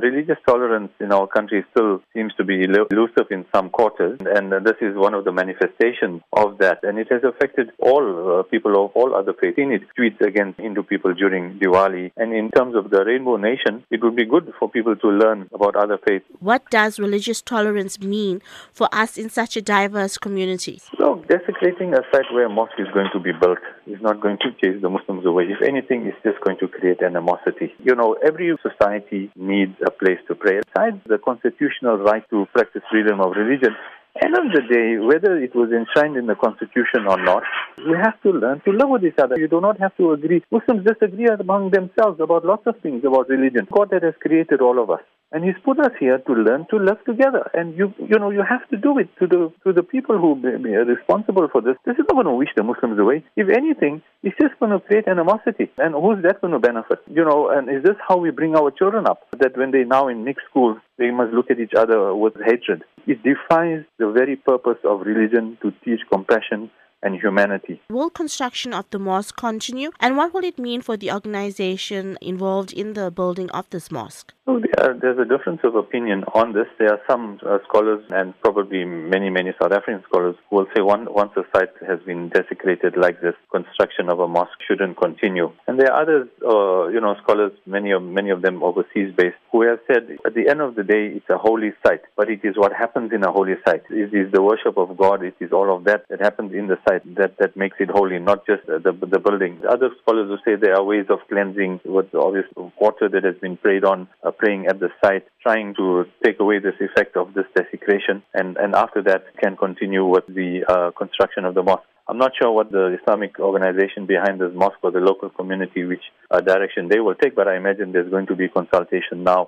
religious tolerance in our country still seems to be elusive in some quarters, and this is one of the manifestations of that. And it has affected all uh, people of all other faiths. In its tweets against Hindu people during Diwali, and in terms of the Rainbow Nation, it would be good for people to learn about other faiths. What does religious tolerance mean for us in such a diverse community? So, desecrating a site where a mosque is going to be built is not going to chase the Muslims away. If anything, it's just going to create animosity. You know, every society needs a place to pray. Besides the constitutional right to practice freedom of religion, end of the day, whether it was enshrined in the constitution or not, we have to learn to love with each other. You do not have to agree. Muslims disagree among themselves about lots of things about religion. God that has created all of us. And he's put us here to learn to live together. And you, you know, you have to do it to the to the people who are responsible for this. This is not going to wish the Muslims away. If anything, it's just going to create animosity. And who's that going to benefit? You know, and is this how we bring our children up? That when they now in mixed schools, they must look at each other with hatred. It defies the very purpose of religion to teach compassion and humanity. Will construction of the mosque continue? And what will it mean for the organization involved in the building of this mosque? Well, there's a difference of opinion on this. There are some uh, scholars and probably many, many South African scholars who will say one, once a site has been desecrated like this, construction of a mosque shouldn't continue. And there are others, uh, you know, scholars, many of, many of them overseas based, who have said at the end of the day, it's a holy site, but it is what happens in a holy site. It is the worship of God. It is all of that that happens in the site that, that makes it holy, not just the, the building. Other scholars will say there are ways of cleansing with obvious water that has been prayed on, uh, praying at the site, trying to take away this effect of this desecration, and, and after that can continue with the uh, construction of the mosque. I'm not sure what the Islamic organization behind this mosque or the local community, which uh, direction they will take, but I imagine there's going to be consultation now